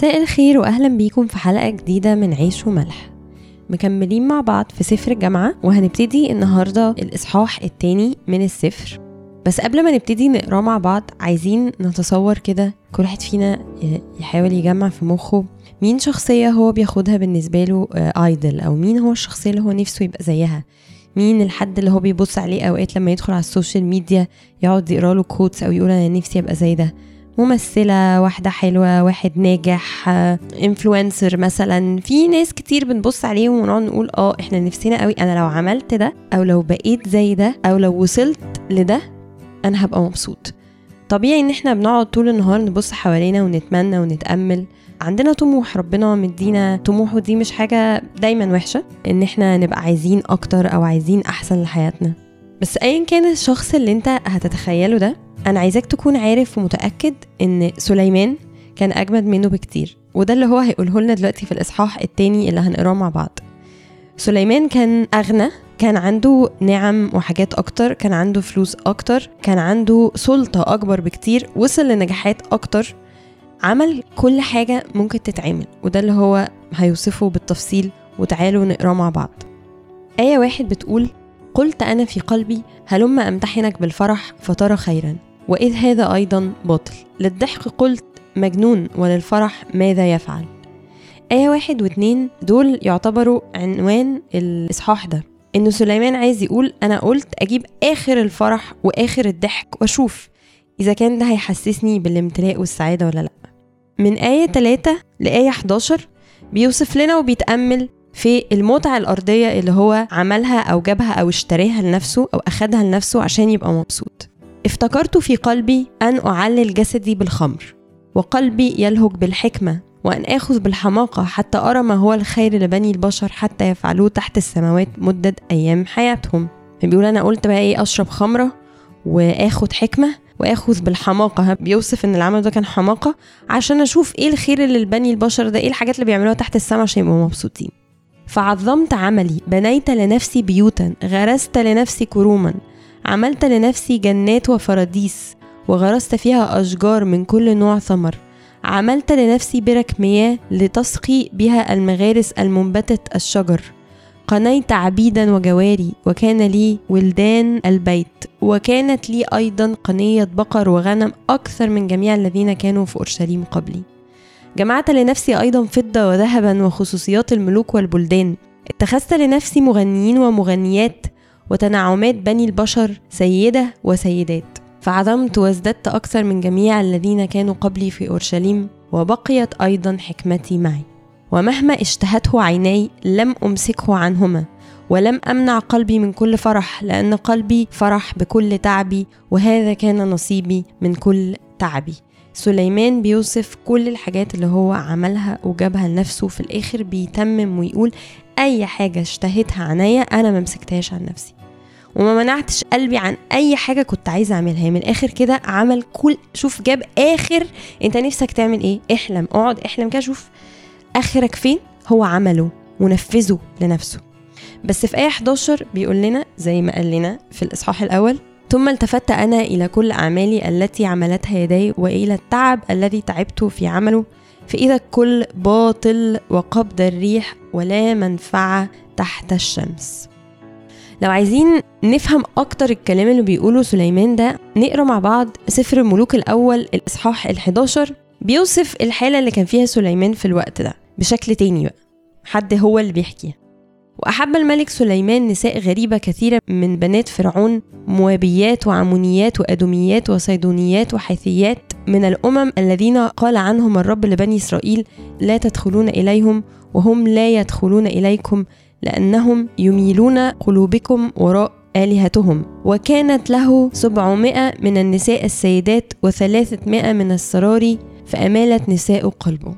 مساء الخير واهلا بيكم في حلقة جديدة من عيش وملح. مكملين مع بعض في سفر الجامعة وهنبتدي النهارده الإصحاح التاني من السفر. بس قبل ما نبتدي نقراه مع بعض عايزين نتصور كده كل واحد فينا يحاول يجمع في مخه مين شخصية هو بياخدها بالنسبة له idol أو مين هو الشخصية اللي هو نفسه يبقى زيها. مين الحد اللي هو بيبص عليه أوقات لما يدخل على ال social media يقعد يقرأ له quotes أو يقول أنا نفسي أبقى زي ده. ممثلة واحدة حلوة واحد ناجح انفلونسر مثلا. في ناس كتير بنبص عليهم ونقعد نقول آه إحنا نفسنا قوي. أنا لو عملت ده أو لو بقيت زي ده أو لو وصلت لده أنا هبقى مبسوط. طبيعي إن إحنا بنقعد طول النهار نبص حوالينا ونتمنى ونتأمل. عندنا طموح ربنا مدينا طموح ودي مش حاجة دايما وحشة إن إحنا نبقى عايزين أكتر أو عايزين أحسن لحياتنا. بس ايا كان الشخص اللي أنت هتتخيله ده أنا عايزاك تكون عارف ومتأكد إن سليمان كان أجمد منه بكتير وده اللي هو هيقوله لنا دلوقتي في الإصحاح التاني اللي هنقراه مع بعض. سليمان كان أغنى كان عنده نعم وحاجات أكتر كان عنده فلوس أكتر كان عنده سلطة أكبر بكتير وصل لنجاحات أكتر عمل كل حاجة ممكن تتعمل وده اللي هو هيوصفه بالتفصيل وتعالوا نقراه مع بعض. آية واحد بتقول قلت أنا في قلبي هلم أمتحنك بالفرح فترى خيرا. وإذ هذا أيضا باطل للضحك قلت مجنون وللفرح ماذا يفعل؟ آية واحد واتنين دول يعتبروا عنوان الإصحاح ده. إنه سليمان عايز يقول أنا قلت أجيب آخر الفرح وآخر الضحك وأشوف إذا كان ده هيحسسني بالامتلاء والسعادة ولا لأ. من آية 3 لآية 11 بيوصف لنا وبيتأمل في المتعة الأرضية اللي هو عملها أو جابها أو اشتراها لنفسه أو أخدها لنفسه عشان يبقى مبسوط. افتكرت في قلبي أن أعلل جسدي بالخمر وقلبي يلهج بالحكمة وأن آخذ بالحماقة حتى أرى ما هو الخير لبني البشر حتى يفعلوه تحت السماوات مدة أيام حياتهم. بيقول أنا قلت بقى إيه أشرب خمرة وآخد حكمة وآخذ بالحماقة. بيوصف إن العمل ده كان حماقة عشان أشوف إيه الخير اللي لبني البشر ده إيه الحاجات اللي بيعملوها تحت السماء عشان يبقوا مبسوطين. فعظمت عملي بنيت لنفسي بيوتا غرست لنفسي كروما عملت لنفسي جنات وفراديس وغرست فيها أشجار من كل نوع ثمر. عملت لنفسي برك مياه لتسقي بها المغارس المنبتة الشجر. قنيت عبيدا وجواري وكان لي ولدان البيت. وكانت لي أيضا قنية بقر وغنم أكثر من جميع الذين كانوا في أورشليم قبلي. جمعت لنفسي أيضا فضة وذهبا وخصوصيات الملوك والبلدان. اتخذت لنفسي مغنيين ومغنيات وتنعمات بني البشر سيدة وسيدات. فعظمت وازددت أكثر من جميع الذين كانوا قبلي في أورشليم وبقيت أيضا حكمتي معي. ومهما اشتهته عيني لم أمسكه عنهما ولم أمنع قلبي من كل فرح لأن قلبي فرح بكل تعبي وهذا كان نصيبي من كل تعبي. سليمان بيوصف كل الحاجات اللي هو عملها وجابها لنفسه في الآخر بيتمم ويقول أي حاجة اشتهتها عينيا أنا ما مسكتهاش عن نفسي. وما منعتش قلبي عن أي حاجة كنت عايزة أعملها. من الآخر كده عمل كل شوف جاب آخر. أنت نفسك تعمل إيه؟ احلم. اقعد احلم كده شوف آخرك فين؟ هو عمله ونفذه لنفسه. بس في آية 11 بيقول لنا زي ما قال لنا في الإصحاح الأول ثم التفت أنا إلى كل أعمالي التي عملتها يدي وإلى التعب الذي تعبت في عمله. فإذا الكل باطل وقبض الريح ولا منفعة تحت الشمس. لو عايزين نفهم أكتر الكلام اللي بيقوله سليمان ده نقرأ مع بعض سفر الملوك الأول الإصحاح ال11 بيوصف الحالة اللي كان فيها سليمان في الوقت ده بشكل تاني بقى. حد هو اللي بيحكيها وأحب الملك سليمان نساء غريبة كثيرة من بنات فرعون موابيات وعمونيات وأدوميات وصيدونيات وحيثيات من الأمم الذين قال عنهم الرب لبني إسرائيل لا تدخلون إليهم وهم لا يدخلون إليكم لأنهم يميلون قلوبكم وراء آلهتهم. وكانت له سبعمائة من النساء السيدات وثلاثمائة من السراري فأمالت نساء قلبه.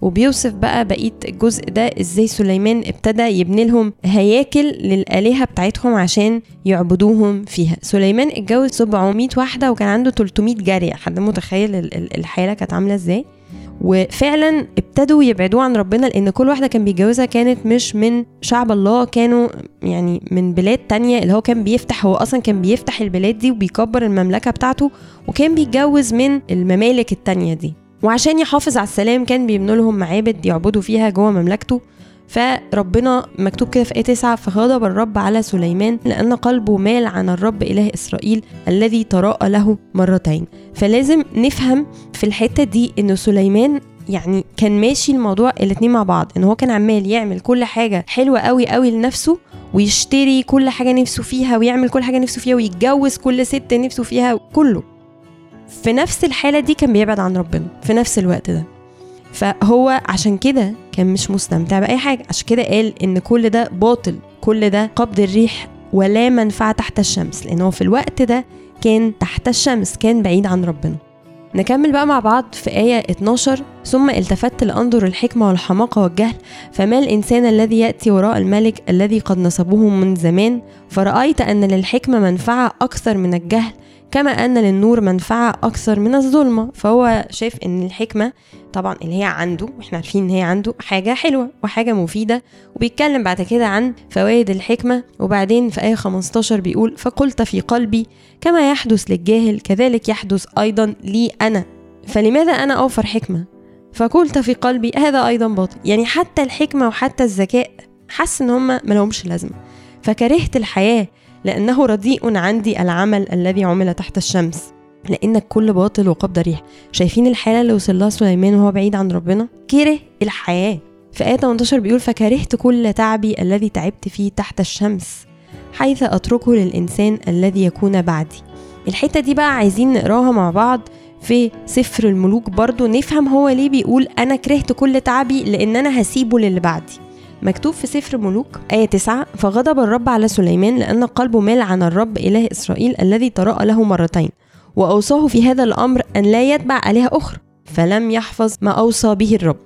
وبيوصف بقى بقية الجزء ده إزاي سليمان ابتدى يبني لهم هياكل للآلهة بتاعتهم عشان يعبدوهم فيها. سليمان اتجوز 700 واحدة وكان عنده 300 جارية. حد متخيل الحالة كانت عاملة إزاي؟ وفعلا ابتدوا يبعدوه عن ربنا لأن كل واحدة كان بيتجوزها كانت مش من شعب الله كانوا يعني من بلاد تانية اللي هو كان بيفتح هو أصلا كان بيفتح البلاد دي وبيكبر المملكة بتاعته وكان بيتجوز من الممالك التانية دي. وعشان يحافظ على السلام كان بيبنوا لهم معابد يعبدوا فيها جوه مملكته. فربنا مكتوب كده في آية 9 فغضب الرب على سليمان لأن قلبه مال عن الرب إله إسرائيل الذي تراءى له مرتين. فلازم نفهم في الحتة دي إن سليمان يعني كان ماشي الموضوع الاتنين مع بعض إن هو كان عمال يعمل كل حاجة حلوة قوي قوي لنفسه ويشتري كل حاجة نفسه فيها ويعمل كل حاجة نفسه فيها ويتجوز كل ست نفسه فيها كله. في نفس الحالة دي كان بيبعد عن ربنا في نفس الوقت ده. فهو عشان كده كان مش مستمتع بأي حاجة. عشان كده قال إن كل ده باطل كل ده قبض الريح ولا منفعة تحت الشمس لأنه في الوقت ده كان تحت الشمس كان بعيد عن ربنا. نكمل بقى مع بعض في آية 12 ثم التفت لأنظر الحكمة والحماقة والجهل فما الإنسان الذي يأتي وراء الملك الذي قد نصبه من زمان؟ فرأيت أن للحكمة منفعة أكثر من الجهل كما أن للنور منفعة أكثر من الظلمة. فهو شايف أن الحكمة طبعا اللي هي عنده وإحنا عارفين إن هي عنده حاجة حلوة وحاجة مفيدة وبيتكلم بعد كده عن فوائد الحكمة. وبعدين في آية 15 بيقول فقلت في قلبي كما يحدث للجاهل كذلك يحدث أيضا لي أنا. فلماذا أنا أوفر حكمة؟ فقلت في قلبي هذا أيضا باطل. يعني حتى الحكمة وحتى الذكاء حس إن هما ملهمش لازمة. فكرهت الحياة لأنه رديء عندي العمل الذي عمل تحت الشمس. لأنك كل باطل وقبض ريح. شايفين الحالة اللي وصل لها سليمان وهو بعيد عن ربنا؟ كره الحياة. في آية 18 بيقول فكرهت كل تعبي الذي تعبت فيه تحت الشمس حيث أتركه للإنسان الذي يكون بعدي. الحتة دي بقى عايزين نقراها مع بعض في سفر الملوك. برضو نفهم هو ليه بيقول أنا كرهت كل تعبي لأن أنا هسيبه للي بعدي. مكتوب في سفر ملوك آية 9 فغضب الرب على سليمان لأن قلبه مال عن الرب إله إسرائيل الذي تراءى له مرتين وأوصاه في هذا الأمر أن لا يتبع آلهة أخرى فلم يحفظ ما أوصى به الرب.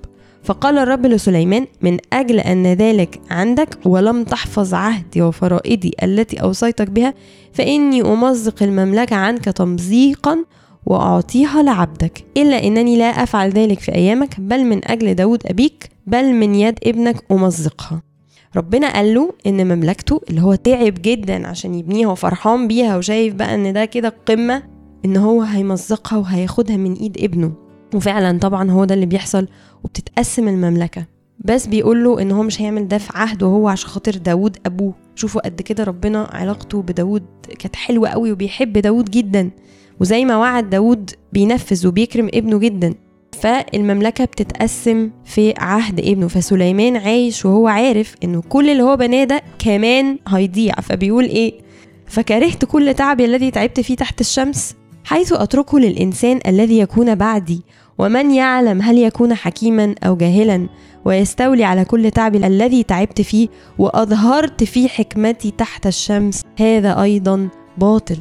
فقال الرب لسليمان من أجل أن ذلك عندك ولم تحفظ عهدي وفرائدي التي أوصيتك بها فإني أمزق المملكة عنك تمزيقا وأعطيها لعبدك إلا أنني لا أفعل ذلك في أيامك بل من أجل داود أبيك بل من يد ابنك أمزقها ربنا قال له إن مملكته اللي هو تعب جدا عشان يبنيها وفرحان بيها وشايف بقى إن ده كده القمه إن هو هيمزقها وهياخدها من إيد ابنه. وفعلا طبعا هو ده اللي بيحصل وبتتقسم المملكة. بس بيقول له إن هو مش هيعمل ده في عهده هو عشان خاطر داود أبوه. شوفوا قد كده ربنا علاقته بداود كانت حلوة قوي وبيحب داود جدا. وزي ما وعد داود بينفذ وبيكرم ابنه جدا. فالمملكة بتتقسم في عهد ابنه فسليمان عايش وهو عارف إنه كل اللي هو بناه ده كمان هيضيع. فبيقول إيه؟ فكرهت كل تعبي الذي تعبت فيه تحت الشمس حيث أتركه للإنسان الذي يكون بعدي ومن يعلم هل يكون حكيما أو جاهلا ويستولي على كل تعب الذي تعبت فيه وأظهرت فيه حكمتي تحت الشمس. هذا أيضا باطل.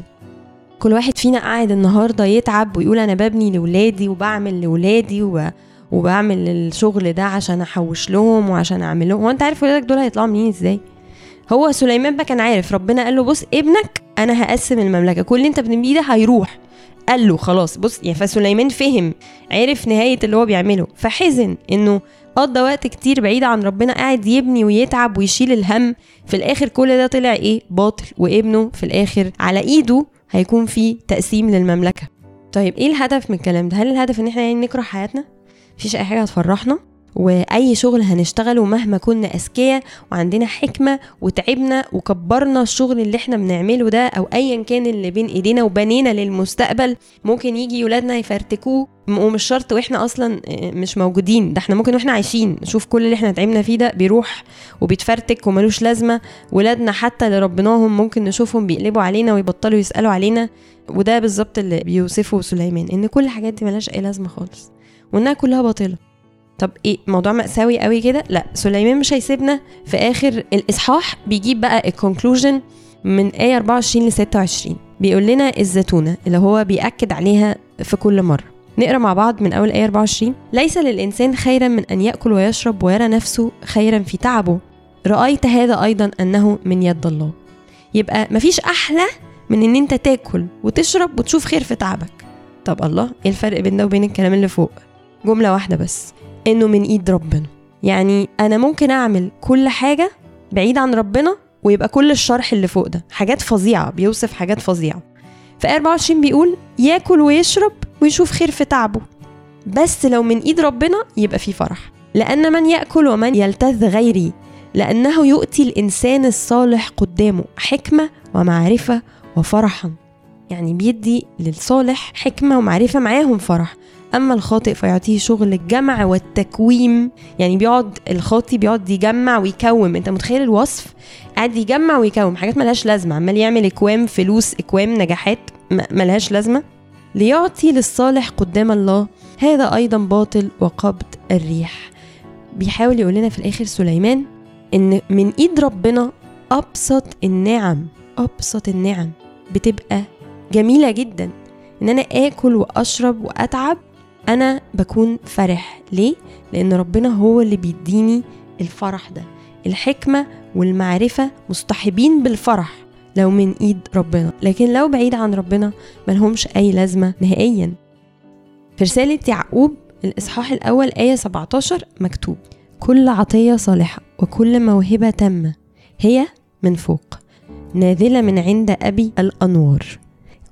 كل واحد فينا قاعد النهاردة يتعب ويقول أنا ببني لولادي وبعمل لولادي و... وبعمل الشغل ده عشان أحوش لهم وعشان أعمل لهم. هو أنت عارف ولادك دول هيطلعوا منين إزاي؟ هو سليمان بقى كان عارف ربنا قال له بص ابنك أنا هقسم المملكة كل اللي أنت بتبنيه ده هيروح. قال له خلاص بص يعني فسليمان فهم عرف نهاية اللي هو بيعمله فحزن إنه قضى وقت كتير بعيد عن ربنا قاعد يبني ويتعب ويشيل الهم. في الآخر كل ده طلع إيه؟ باطل وابنه في الآخر على إيده هيكون في تقسيم للمملكة. طيب إيه الهدف من الكلام ده؟ هل الهدف إن إحنا يعني نكره حياتنا؟ مفيش أي حاجة هتفرحنا؟ وأي شغل هنشتغله مهما كنا أذكياء وعندنا حكمة وتعبنا وكبرنا الشغل اللي إحنا بنعمله ده أو ايا كان اللي بين إيدينا وبنينا للمستقبل ممكن يجي ولادنا يفرتكوه ومش شرط وإحنا أصلا مش موجودين. ده إحنا ممكن وإحنا عايشين. نشوف كل اللي إحنا تعبنا فيه ده بيروح وبيتفرتك وملوش لازمة. ولادنا حتى اللي ربناهم ممكن نشوفهم بيقلبوا علينا ويبطلوا يسألوا علينا. وده بالظبط اللي بيوصفه سليمان إن كل الحاجات دي ملهاش أي لازمة خالص. وإنها كلها باطلة. طب إيه موضوع مأساوي قوي كده؟ لا سليمان مش هيسيبنا. في آخر الإصحاح بيجيب بقى الكونكلوجن من آية 24 ل 26 بيقول لنا الزتونة اللي هو بيأكد عليها في كل مرة. نقرأ مع بعض من أول آية 24 ليس للإنسان خيرا من أن يأكل ويشرب ويرى نفسه خيرا في تعبه. رأيت هذا أيضا أنه من يد الله. يبقى مفيش أحلى من إن أنت تأكل وتشرب وتشوف خير في تعبك. طب الله إيه الفرق بين ده وبين الكلام اللي فوق؟ جملة واحدة بس. إنه من إيد ربنا. يعني أنا ممكن أعمل كل حاجة بعيد عن ربنا ويبقى كل الشرح اللي فوق ده. حاجات فظيعة بيوصف حاجات فظيعة. في 24 بيقول ياكل ويشرب ويشوف خير في تعبه. بس لو من إيد ربنا يبقى في فرح. لأن من يأكل ومن يلتذ غيري لأنه يؤتي الإنسان الصالح قدامه حكمة ومعرفة وفرحا. يعني بيدي للصالح حكمة ومعرفة معاهم فرح. أما الخاطئ فيعطيه شغل الجمع والتكويم. يعني بيقعد الخاطي بيقعد يجمع ويكوم. أنت متخيل الوصف؟ قاعد يجمع ويكوم. حاجات ملهاش لازمة. عمال يعمل إكوام فلوس إكوام نجاحات. ملهاش لازمة. ليعطي للصالح قدام الله. هذا أيضا باطل وقبض الريح. بيحاول يقول لنا في الآخر سليمان إن من إيد ربنا أبسط النعم. أبسط النعم. بتبقى جميلة جدا. إن أنا آكل وأشرب وأتعب أنا بكون فرح. ليه؟ لأن ربنا هو اللي بيديني الفرح ده. الحكمة والمعرفة مصطحبين بالفرح لو من إيد ربنا. لكن لو بعيد عن ربنا ملهمش أي لازمة نهائيا. في رسالة يعقوب الإصحاح الأول آية 17 مكتوب كل عطية صالحة وكل موهبة تامة هي من فوق نازلة من عند أبي الأنوار.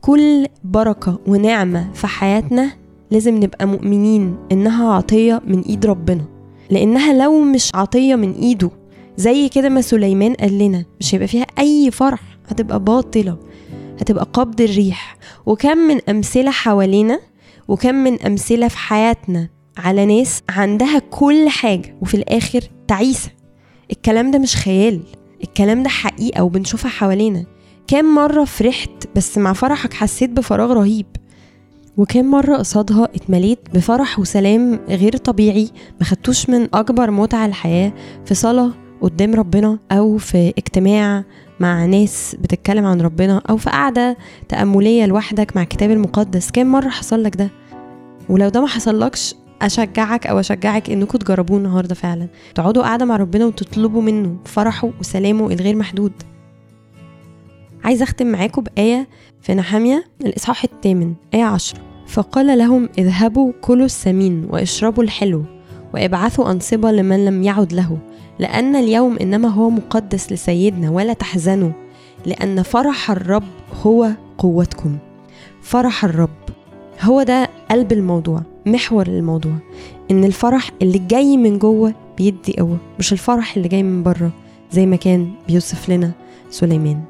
كل بركة ونعمة في حياتنا لازم نبقى مؤمنين إنها عطية من إيد ربنا. لأنها لو مش عطية من إيده زي كده ما سليمان قال لنا مش هيبقى فيها أي فرح هتبقى باطلة هتبقى قبض الريح. وكم من أمثلة حوالينا وكم من أمثلة في حياتنا على ناس عندها كل حاجة وفي الآخر تعيسة. الكلام ده مش خيال الكلام ده حقيقة وبنشوفها حوالينا. كام مرة فرحت بس مع فرحك حسيت بفراغ رهيب. وكام مرة قصادها اتمليت بفرح وسلام غير طبيعي ما خدتوش من أكبر متع الحياة في صلاة قدام ربنا أو في اجتماع مع ناس بتتكلم عن ربنا أو في قعدة تأملية لوحدك مع الكتاب المقدس. كام مرة حصل لك ده؟ ولو ده ما حصلكش أشجعك أو أشجعك انكم تجربوه النهارده فعلا. تقعدوا قاعدة مع ربنا وتطلبوا منه فرحه وسلامه الغير محدود. عايز أختم معاكم بآية في نحامية الإصحاح الثامن آية عشرة. فقال لهم اذهبوا كلوا السمين واشربوا الحلو وابعثوا أنصبة لمن لم يعد له لأن اليوم إنما هو مقدس لسيدنا ولا تحزنوا لأن فرح الرب هو قوتكم. فرح الرب هو ده قلب الموضوع محور الموضوع إن الفرح اللي جاي من جوه بيدي قوة مش الفرح اللي جاي من بره زي ما كان بيوصف لنا سليمان.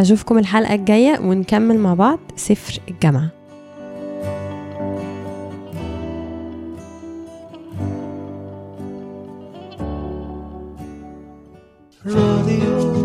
أشوفكم الحلقة الجاية ونكمل مع بعض سفر الجامعة. راديو